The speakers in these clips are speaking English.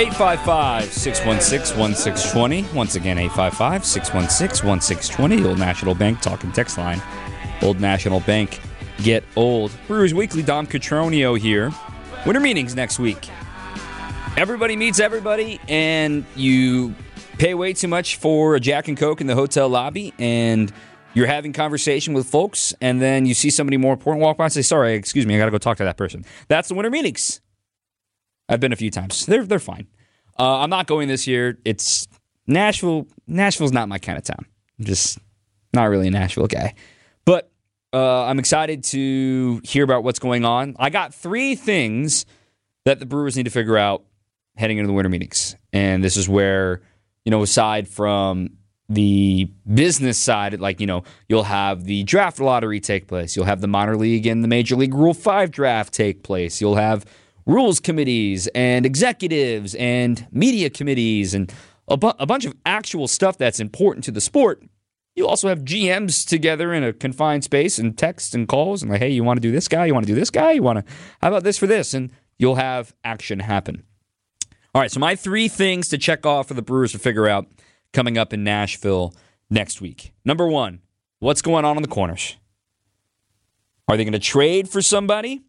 855 616 1620. Once again, 855 616 1620. Old National Bank talking text line. Old National Bank get old. Brewers Weekly, Dom Catronio here. Winter meetings next week. Everybody meets everybody, and you pay way too much for a Jack and Coke in the hotel lobby, and you're having conversation with folks, and then you see somebody more important walk by and say, Sorry, excuse me, I got to go talk to that person. That's the winter meetings. I've been a few times. They're they're fine. Uh, I'm not going this year. It's Nashville. Nashville's not my kind of town. I'm just not really a Nashville guy. But uh, I'm excited to hear about what's going on. I got three things that the Brewers need to figure out heading into the winter meetings, and this is where you know, aside from the business side, like, you know, you'll have the draft lottery take place. You'll have the minor league and the major league Rule 5 draft take place. You'll have rules committees and executives and media committees and a, bu- a bunch of actual stuff that's important to the sport. You also have GMs together in a confined space and texts and calls and like, hey, you want to do this guy? You want to do this guy? You want to, how about this for this? And you'll have action happen. All right, so my three things to check off for the Brewers to figure out coming up in Nashville next week. Number one, what's going on in the corners? Are they going to trade for somebody?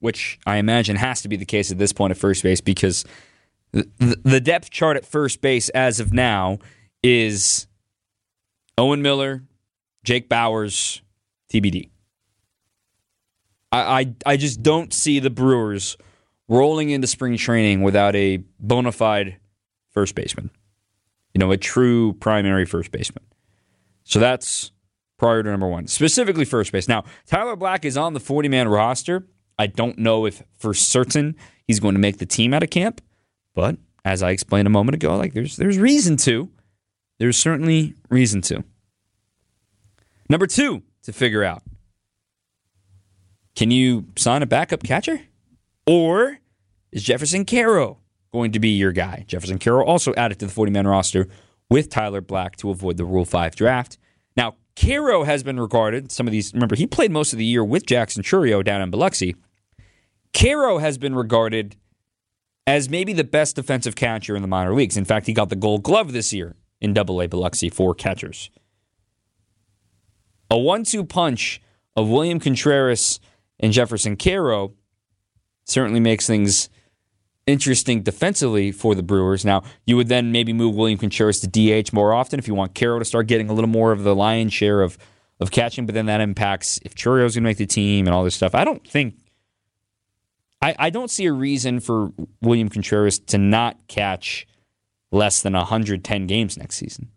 Which I imagine has to be the case at this point at first base because the depth chart at first base as of now is Owen Miller, Jake Bauers, TBD. I, I, I just don't see the Brewers rolling into spring training without a bona fide first baseman. You know, a true primary first baseman. So that's priority number one. Specifically first base. Now, Tyler Black is on the 40 man roster. I don't know if for certain he's going to make the team out of camp, but as I explained a moment ago, like there's there's reason to. There's certainly reason to. Number two to figure out. Can you sign a backup catcher? Or is Jefferson Quero going to be your guy? Jefferson Quero also added to the 40 man roster with Tyler Black to avoid the Rule 5 draft. Now, Quero has been regarded, some of these, remember, he played most of the year with Jackson Chourio down in Biloxi. Quero has been regarded as maybe the best defensive catcher in the minor leagues. In fact, he got the gold glove this year in Double A Biloxi for catchers. A one two punch of William Contreras and Jefferson Quero certainly makes things interesting defensively for the Brewers. Now, you would then maybe move William Contreras to DH more often if you want Quero to start getting a little more of the lion's share of, of catching, but then that impacts if Chourio's going to make the team and all this stuff. I don't think I, I don't see a reason for William Contreras to not catch less than 110 games next season.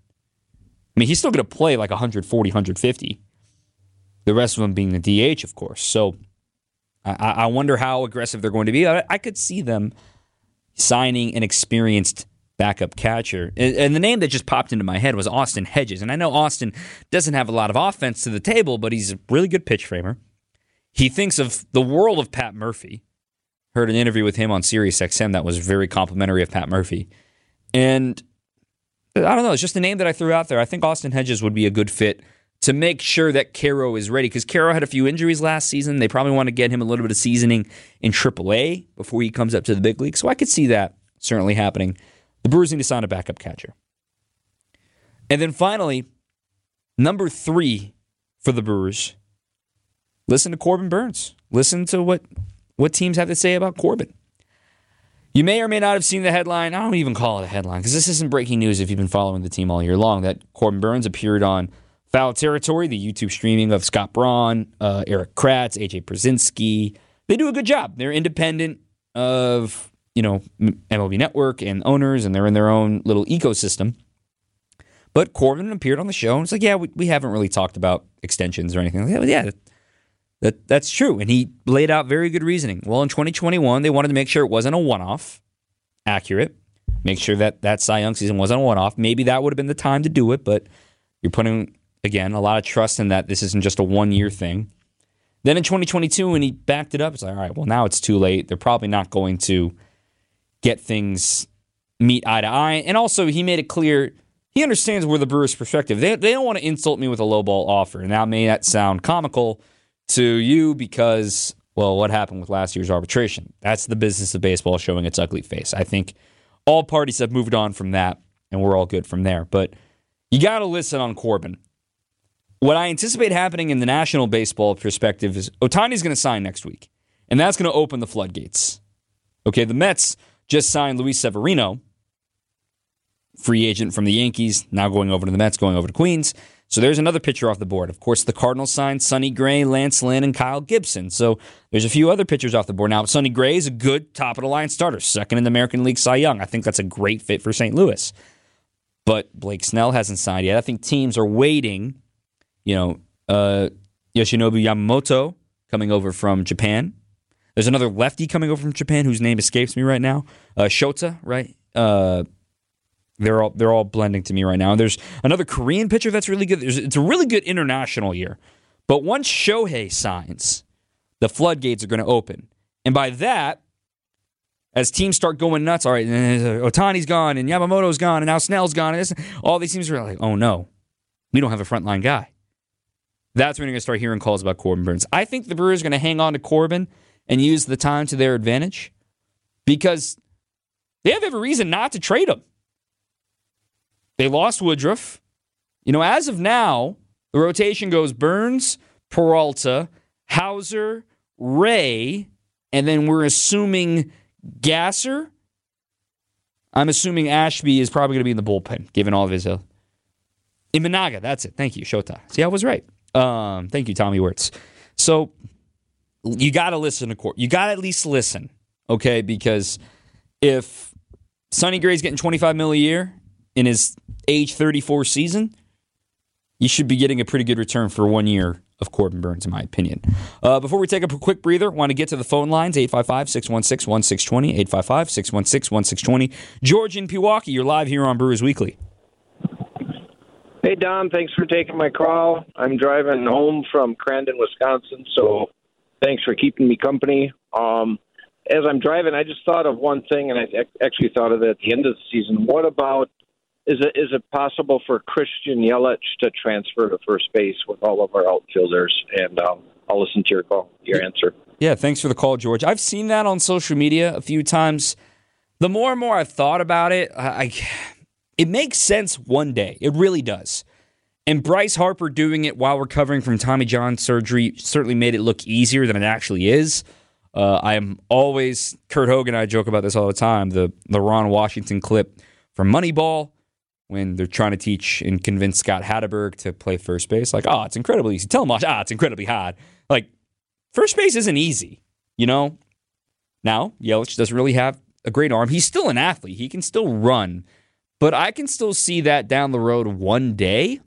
I mean, he's still going to play like 140, 150. The rest of them being the DH, of course. So I, I wonder how aggressive they're going to be. I, I, could see them signing an experienced backup catcher. And, and the name that just popped into my head was Austin Hedges. And I know Austin doesn't have a lot of offense to the table, but he's a really good pitch framer. He thinks of the world of Pat Murphy heard an interview with him on Sirius XM that was very complimentary of Pat Murphy. And uh, I don't know, it's just a name that I threw out there. I think Austin Hedges would be a good fit to make sure that Quero is ready because Quero had a few injuries last season. They probably want to get him a little bit of seasoning in AAA before he comes up to the big league. So I could see that certainly happening. The Brewers need to sign a backup catcher. And then finally, number three for the Brewers, listen to Corbin Burnes. Listen to what what teams have to say about Corbin. You may or may not have seen the headline. I don't even call it a headline because this isn't breaking news if you've been following the team all year long. That Corbin Burnes appeared on Foul Territory, the YouTube streaming of Scott Braun, uh, Erik Kratz, AJ Pierzynski. They do a good job. They're independent of you know MLB Network and owners, and they're in their own little ecosystem. But Corbin appeared on the show and it's like, yeah, we, we haven't really talked about extensions or anything. Like yeah, that that's true, and he laid out very good reasoning. Well, in 2021, they wanted to make sure it wasn't a one-off, accurate. Make sure that that Cy Young season wasn't a one-off. Maybe that would have been the time to do it, but you're putting again a lot of trust in that this isn't just a one-year thing. Then in 2022, when he backed it up, it's like, all right, well now it's too late. They're probably not going to get things meet eye to eye, and also he made it clear he understands where the Brewers' perspective. They they don't want to insult me with a lowball offer, and that may not sound comical to you because, well, what happened with last year's arbitration? That's the business of baseball showing its ugly face. I think all parties have moved on from that, and we're all good from there. But you got to listen on Corbin. What I anticipate happening in the national baseball perspective is Ohtani's going to sign next week, and that's going to open the floodgates. Okay, the Mets just signed Luis Severino, free agent from the Yankees, now going over to the Mets, going over to Queens. So there's another pitcher off the board. Of course, the Cardinals signed Sonny Gray, Lance Lynn, and Kyle Gibson. So there's a few other pitchers off the board. Now, Sonny Gray is a good top of the line starter, second in the American League Cy Young. I think that's a great fit for St. Louis. But Blake Snell hasn't signed yet. I think teams are waiting. You know, uh, Yoshinobu Yamamoto coming over from Japan. There's another lefty coming over from Japan whose name escapes me right now. Uh, Shota, right? Uh, they're all they're all blending to me right now. And there's another Korean pitcher that's really good. There's, it's a really good international year. But once Shohei signs, the floodgates are going to open. And by that, as teams start going nuts, all right, uh, Ohtani's gone and Yamamoto's gone and now Snell's gone, and all these teams are like, oh no, we don't have a frontline guy. That's when you're going to start hearing calls about Corbin Burnes. I think the Brewers are going to hang on to Corbin and use the time to their advantage because they have every reason not to trade him. They lost Woodruff. You know, as of now, the rotation goes Burnes, Peralta, Houser, Ray, and then we're assuming Gasser. I'm assuming Ashby is probably going to be in the bullpen, given all of his. Uh, Imanaga, that's it. Thank you, Shota. See, I was right. Um, thank you, Tommy Wirtz. So you got to listen to court. You got to at least listen, okay? Because if Sonny Gray's getting 25 mil a year in his age 34 season, you should be getting a pretty good return for one year of Corbin Burnes, in my opinion. Uh, before we take a quick breather, want to get to the phone lines 855 616 1620, 855 616 1620. George in Pewaukee, you're live here on Brewers Weekly. Hey, Don, thanks for taking my call. I'm driving home from Crandon, Wisconsin, so thanks for keeping me company. Um, as I'm driving, I just thought of one thing, and I actually thought of it at the end of the season. What about is it is it possible for Christian Yelich to transfer to first base with all of our outfielders? And um, I'll listen to your call, your answer. Yeah, thanks for the call, George. I've seen that on social media a few times. The more and more I've thought about it, I, it makes sense one day. It really does. And Bryce Harper doing it while recovering from Tommy John surgery certainly made it look easier than it actually is. Uh, I am always Kurt Hogan. I joke about this all the time. The the Ron Washington clip from Moneyball when they're trying to teach and convince Scott Hatteberg to play first base. Like, oh, it's incredibly easy. Tell him, ah, it's incredibly hard. Like, first base isn't easy, you know? Now, Yelich doesn't really have a great arm. He's still an athlete, he can still run, but I can still see that down the road one day.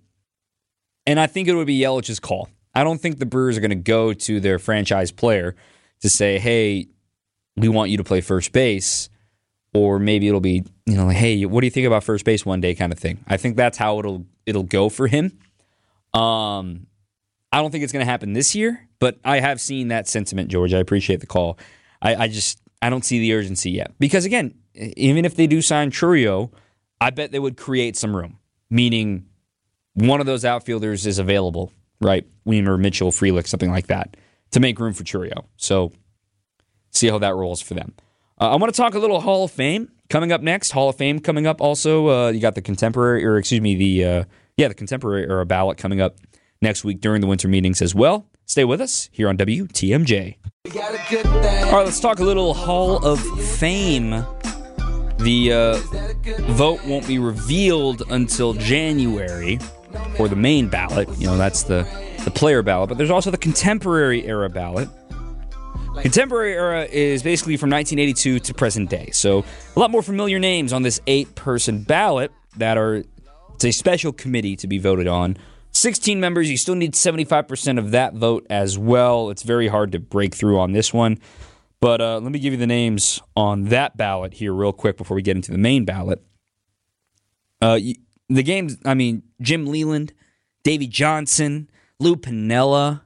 And I think it would be Yelich's call. I don't think the Brewers are going to go to their franchise player to say, hey, we want you to play first base or maybe it'll be you know like hey what do you think about first base one day kind of thing. I think that's how it'll it'll go for him. Um i don't think it's going to happen this year but i have seen that sentiment george. I appreciate the call. I, I just i don't see the urgency yet. Because again even if they do sign Chourio, i bet they would create some room. Meaning one of those outfielders is available right? Wiemer, mitchell frelick something like that to make room for Chourio. so see how that rolls for them uh, I want to talk a little Hall of Fame coming up next. Hall of Fame coming up. Also, uh, you got the contemporary, or excuse me, the uh, yeah, the contemporary era ballot coming up next week during the winter meetings as well. Stay with us here on WTMJ. All right, let's talk a little Hall of Fame. The uh, vote won't be revealed until January for the main ballot. You know, that's the the player ballot, but there's also the contemporary era ballot Contemporary era is basically from 1982 to present day. So a lot more familiar names on this eight person ballot that are, it's a special committee to be voted on. 16 members, you still need 75% of that vote as well. It's very hard to break through on this one. But uh, let me give you the names on that ballot here, real quick, before we get into the main ballot. Uh, the games, I mean, Jim Leyland, Davey Johnson, Lou Piniella,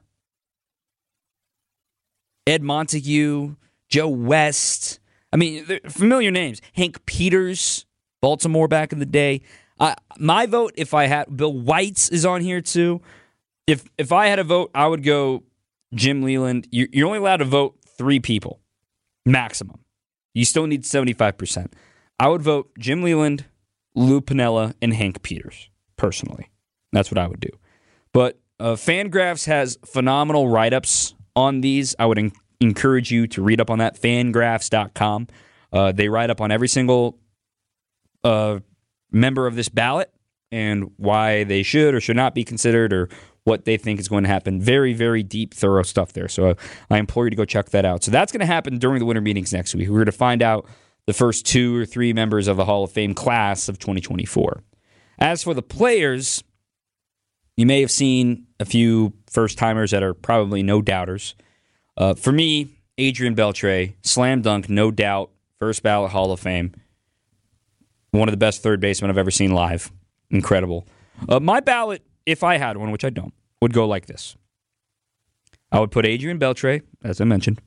Ed Montague, Joe West. I mean, familiar names. Hank Peters, Baltimore back in the day. Uh, my vote, if I had Bill White's is on here too. If if I had a vote, I would go Jim Leyland. You're, you're only allowed to vote three people maximum. You still need seventy five percent. I would vote Jim Leyland, Lou Piniella, and Hank Peters, personally. That's what I would do. But uh, Fangraphs has phenomenal write ups on these. I would en- encourage you to read up on that, fangraphs.com. Uh, they write up on every single uh, member of this ballot and why they should or should not be considered or what they think is going to happen. Very, very deep, thorough stuff there. So I implore you to go check that out. So that's going to happen during the winter meetings next week. We're going to find out the first two or three members of the Hall of Fame class of 2024. As for the players, you may have seen a few first timers that are probably no doubters. Uh, for me, Adrian Beltre, slam dunk, no doubt, first ballot Hall of Fame. One of the best third basemen I've ever seen live. Incredible. Uh, my ballot, if I had one, which I don't, would go like this. I would put Adrian Beltre, as I mentioned.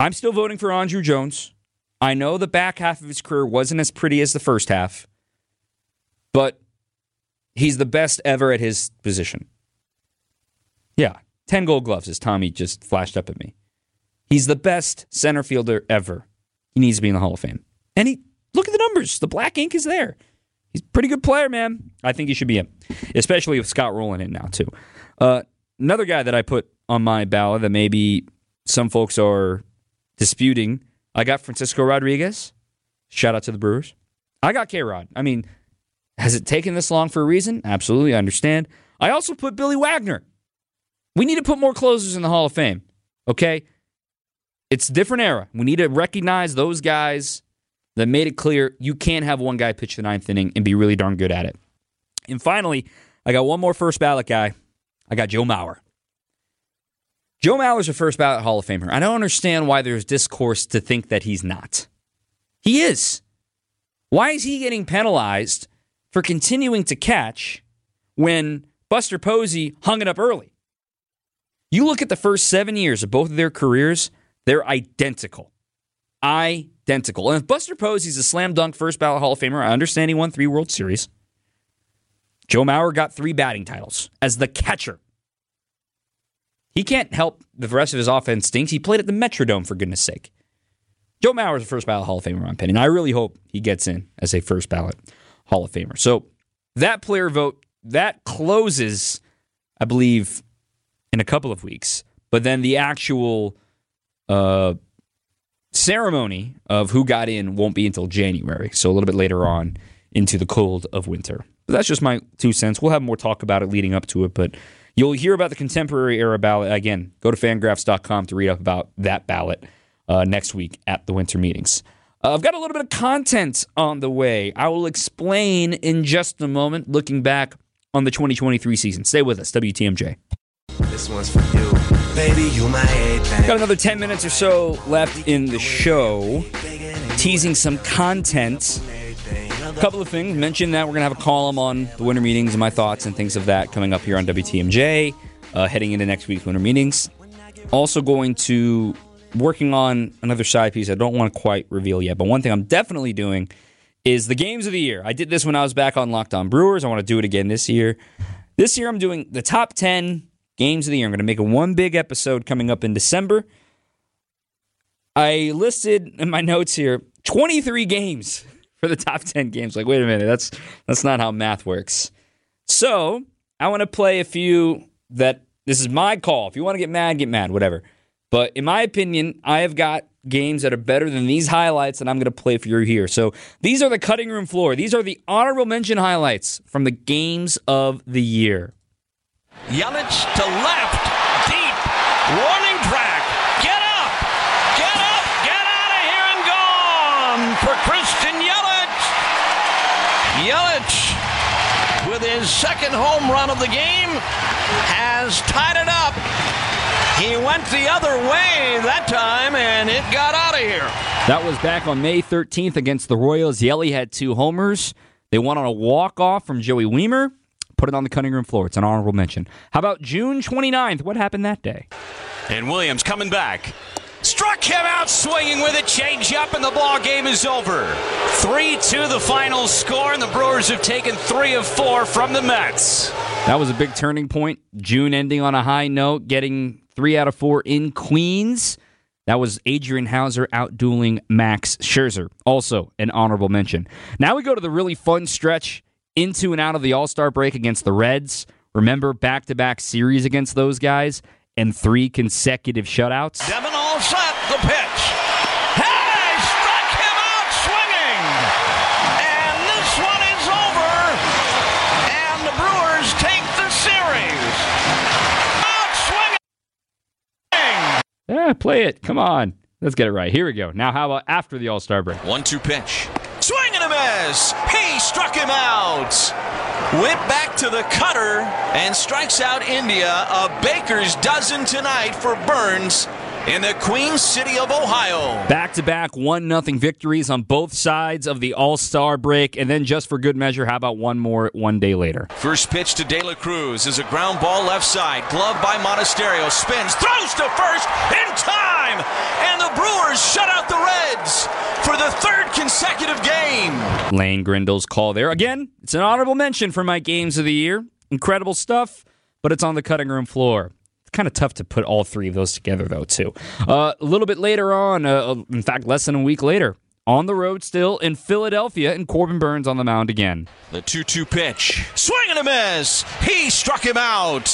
I'm still voting for Andruw Jones. I know the back half of his career wasn't as pretty as the first half, but he's the best ever at his position. Yeah, 10 gold gloves, as Tommy just flashed up at me. He's the best center fielder ever. He needs to be in the Hall of Fame. And he look at the numbers. The black ink is there. He's a pretty good player, man. I think he should be in, especially with Scott Rolen in now, too. Uh, another guy that I put on my ballot that maybe some folks are disputing, I got Francisco Rodriguez. Shout out to the Brewers. I got K Rod. I mean, has it taken this long for a reason? Absolutely, I understand. I also put Billy Wagner. We need to put more closers in the Hall of Fame, okay? It's a different era. We need to recognize those guys that made it clear you can't have one guy pitch the ninth inning and be really darn good at it. And finally, I got one more first ballot guy. I got Joe Mauer. Joe Mauer's a first ballot Hall of Famer. I don't understand why there's discourse to think that he's not. He is. Why is he getting penalized for continuing to catch when Buster Posey hung it up early? You look at the first seven years of both of their careers, they're identical. Identical. And if Buster Posey's a slam dunk first ballot Hall of Famer, I understand he won three World Series. Joe Mauer got three batting titles as the catcher. He can't help the rest of his offense stinks. He played at the Metrodome, for goodness sake. Joe Mauer is a first ballot Hall of Famer, in my opinion. I really hope he gets in as a first ballot Hall of Famer. So that player vote, that closes, I believe, in a couple of weeks. But then the actual uh, ceremony of who got in won't be until January. So a little bit later on into the cold of winter. But that's just my two cents. We'll have more talk about it leading up to it. But you'll hear about the contemporary era ballot. Again, go to fangraphs.com to read up about that ballot uh, next week at the winter meetings. Uh, I've got a little bit of content on the way. I will explain in just a moment, looking back on the 2023 season. Stay with us, WTMJ. This one's for you. Baby, you my everything. Got another 10 minutes or so left in the show, teasing some content. A couple of things. Mentioned that we're going to have a column on the winter meetings and my thoughts and things of that coming up here on WTMJ, uh, heading into next week's winter meetings. Also, going to working on another side piece I don't want to quite reveal yet, but one thing I'm definitely doing is the games of the year. I did this when I was back on Locked On Brewers. I want to do it again this year. This year, I'm doing the top 10 games of the year. I'm going to make a one big episode coming up in December. I listed in my notes here 23 games for the top 10 games. Like, wait a minute, that's that's not how math works. So, I want to play a few that this is my call. If you want to get mad, get mad, whatever. But in my opinion, I have got games that are better than these highlights that I'm going to play for you here. So these are the cutting room floor. These are the honorable mention highlights from the games of the year. Yelich to left, deep, warning track. Get up, get up, get out of here and gone for Christian Yelich. Yelich, with his second home run of the game, has tied it up. He went the other way that time, and it got out of here. That was back on May 13th against the Royals. Yelly had two homers. They won on a walk-off from Joey Wiemer. Put it on the cutting room floor. It's an honorable mention. How about June 29th? What happened that day? And Williams coming back. Struck him out swinging with a changeup, and the ball game is over. 3 2 the final score, and the Brewers have taken three of four from the Mets. That was a big turning point. June ending on a high note, getting three out of four in Queens. That was Adrian Houser outdueling Max Scherzer. Also an honorable mention. Now we go to the really fun stretch into and out of the All Star break against the Reds. Remember back to back series against those guys and three consecutive shutouts? Devin all set. The pitch. Hey, struck him out swinging. And this one is over. And the Brewers take the series. Out swinging. Yeah, play it. Come on. Let's get it right. Here we go. Now, how about after the All Star break? One two pitch. Swing and a miss. He struck him out. Went back to the cutter and strikes out India. A baker's dozen tonight for Burnes in the Queen City of Ohio. Back to back 1 0 victories on both sides of the All Star break. And then, just for good measure, how about one more one day later? First pitch to De La Cruz is a ground ball left side. Glove by Monasterio. Spins, throws to first in time. And the Brewers shut out the Reds for the third consecutive game. Lane Grindle's call there. Again, it's an honorable mention for my games of the year. Incredible stuff, but it's on the cutting room floor. Kind of tough to put all three of those together, though, too. Uh, a little bit later on, uh, in fact, less than a week later, on the road still in Philadelphia, and Corbin Burnes on the mound again. The 2 2 pitch. Swing and a miss. He struck him out.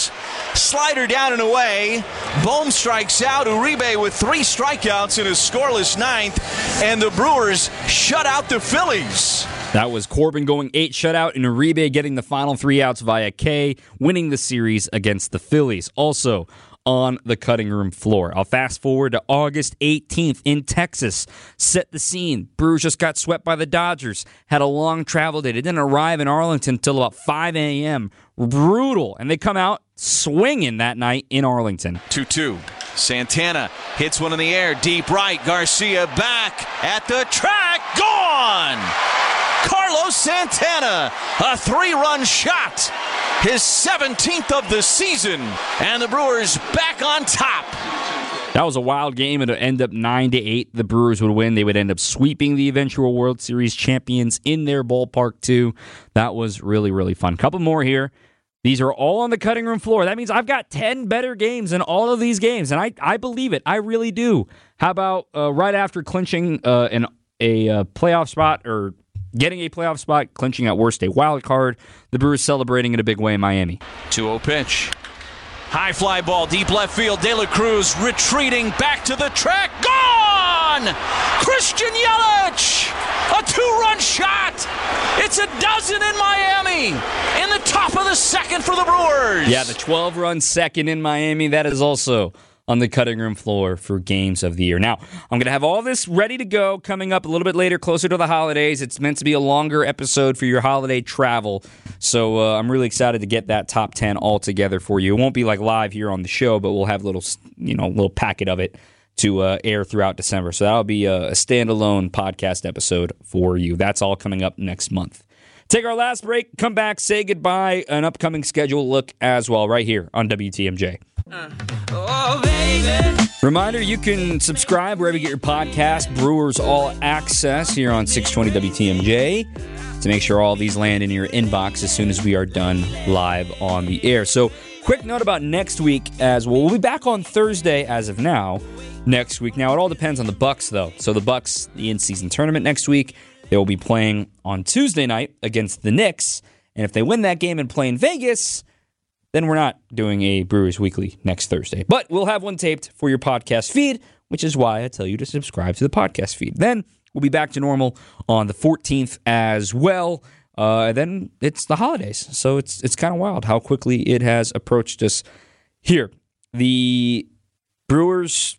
Slider down and away. Bohm strikes out. Uribe with three strikeouts in a scoreless ninth. And the Brewers shut out the Phillies. That was Corbin going eight shutout and Uribe getting the final three outs via K, winning the series against the Phillies. Also on the cutting room floor. I'll fast forward to August 18th in Texas. Set the scene. Brewers just got swept by the Dodgers. Had a long travel day. They didn't arrive in Arlington until about 5 a.m. Brutal. And they come out swinging that night in Arlington. 2 2. Santana hits one in the air, deep right. Garcia back at the track, gone! Carlos Santana, a three run shot, his 17th of the season, and the Brewers back on top. That was a wild game. It would end up nine to eight. The Brewers would win. They would end up sweeping the eventual World Series champions in their ballpark too. That was really really fun. Couple more here. These are all on the cutting room floor. That means I've got 10 better games in all of these games, and I, I believe it. I really do. How about uh, right after clinching uh, an, a uh, playoff spot or getting a playoff spot, clinching at worst a wild card, the Brewers celebrating in a big way in Miami. 2 0 pitch. High fly ball, deep left field. De La Cruz retreating back to the track. Gone! Christian Yelich! A two run shot! It's a dozen in Miami! In the top of the second for the Brewers! Yeah, the 12 run second in Miami. That is also on the cutting room floor for games of the year. Now, I'm going to have all this ready to go coming up a little bit later, closer to the holidays. It's meant to be a longer episode for your holiday travel. So uh, I'm really excited to get that top 10 all together for you. It won't be like live here on the show, but we'll have a little, you know, little packet of it to uh, air throughout December. So that'll be a, a standalone podcast episode for you. That's all coming up next month. Take our last break, come back, say goodbye, an upcoming schedule look as well, right here on WTMJ. Oh, Reminder you can subscribe wherever you get your podcast, Brewers All Access here on 620 WTMJ to make sure all these land in your inbox as soon as we are done live on the air. So, quick note about next week as well. We'll be back on Thursday as of now. Next week. Now, it all depends on the Bucks though. So, the Bucks, the in-season tournament next week, they will be playing on Tuesday night against the Knicks. And if they win that game and play in Vegas, then we're not doing a Brewers Weekly next Thursday. But we'll have one taped for your podcast feed, which is why I tell you to subscribe to the podcast feed. Then we'll be back to normal on the 14th as well. Uh, then it's the holidays, so it's it's kind of wild how quickly it has approached us. Here, the Brewers.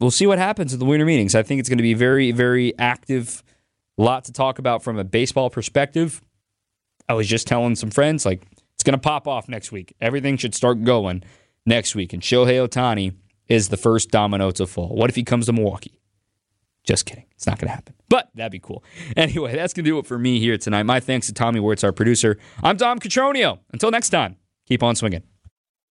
We'll see what happens at the winter meetings. I think it's going to be very, very active. Lot to talk about from a baseball perspective. I was just telling some friends, like, it's going to pop off next week. Everything should start going next week. And Shohei Ohtani is the first domino to fall. What if he comes to Milwaukee? Just kidding. It's not going to happen. But that'd be cool. Anyway, that's going to do it for me here tonight. My thanks to Tommy Wirtz, our producer. I'm Dom Catronio. Until next time, keep on swinging.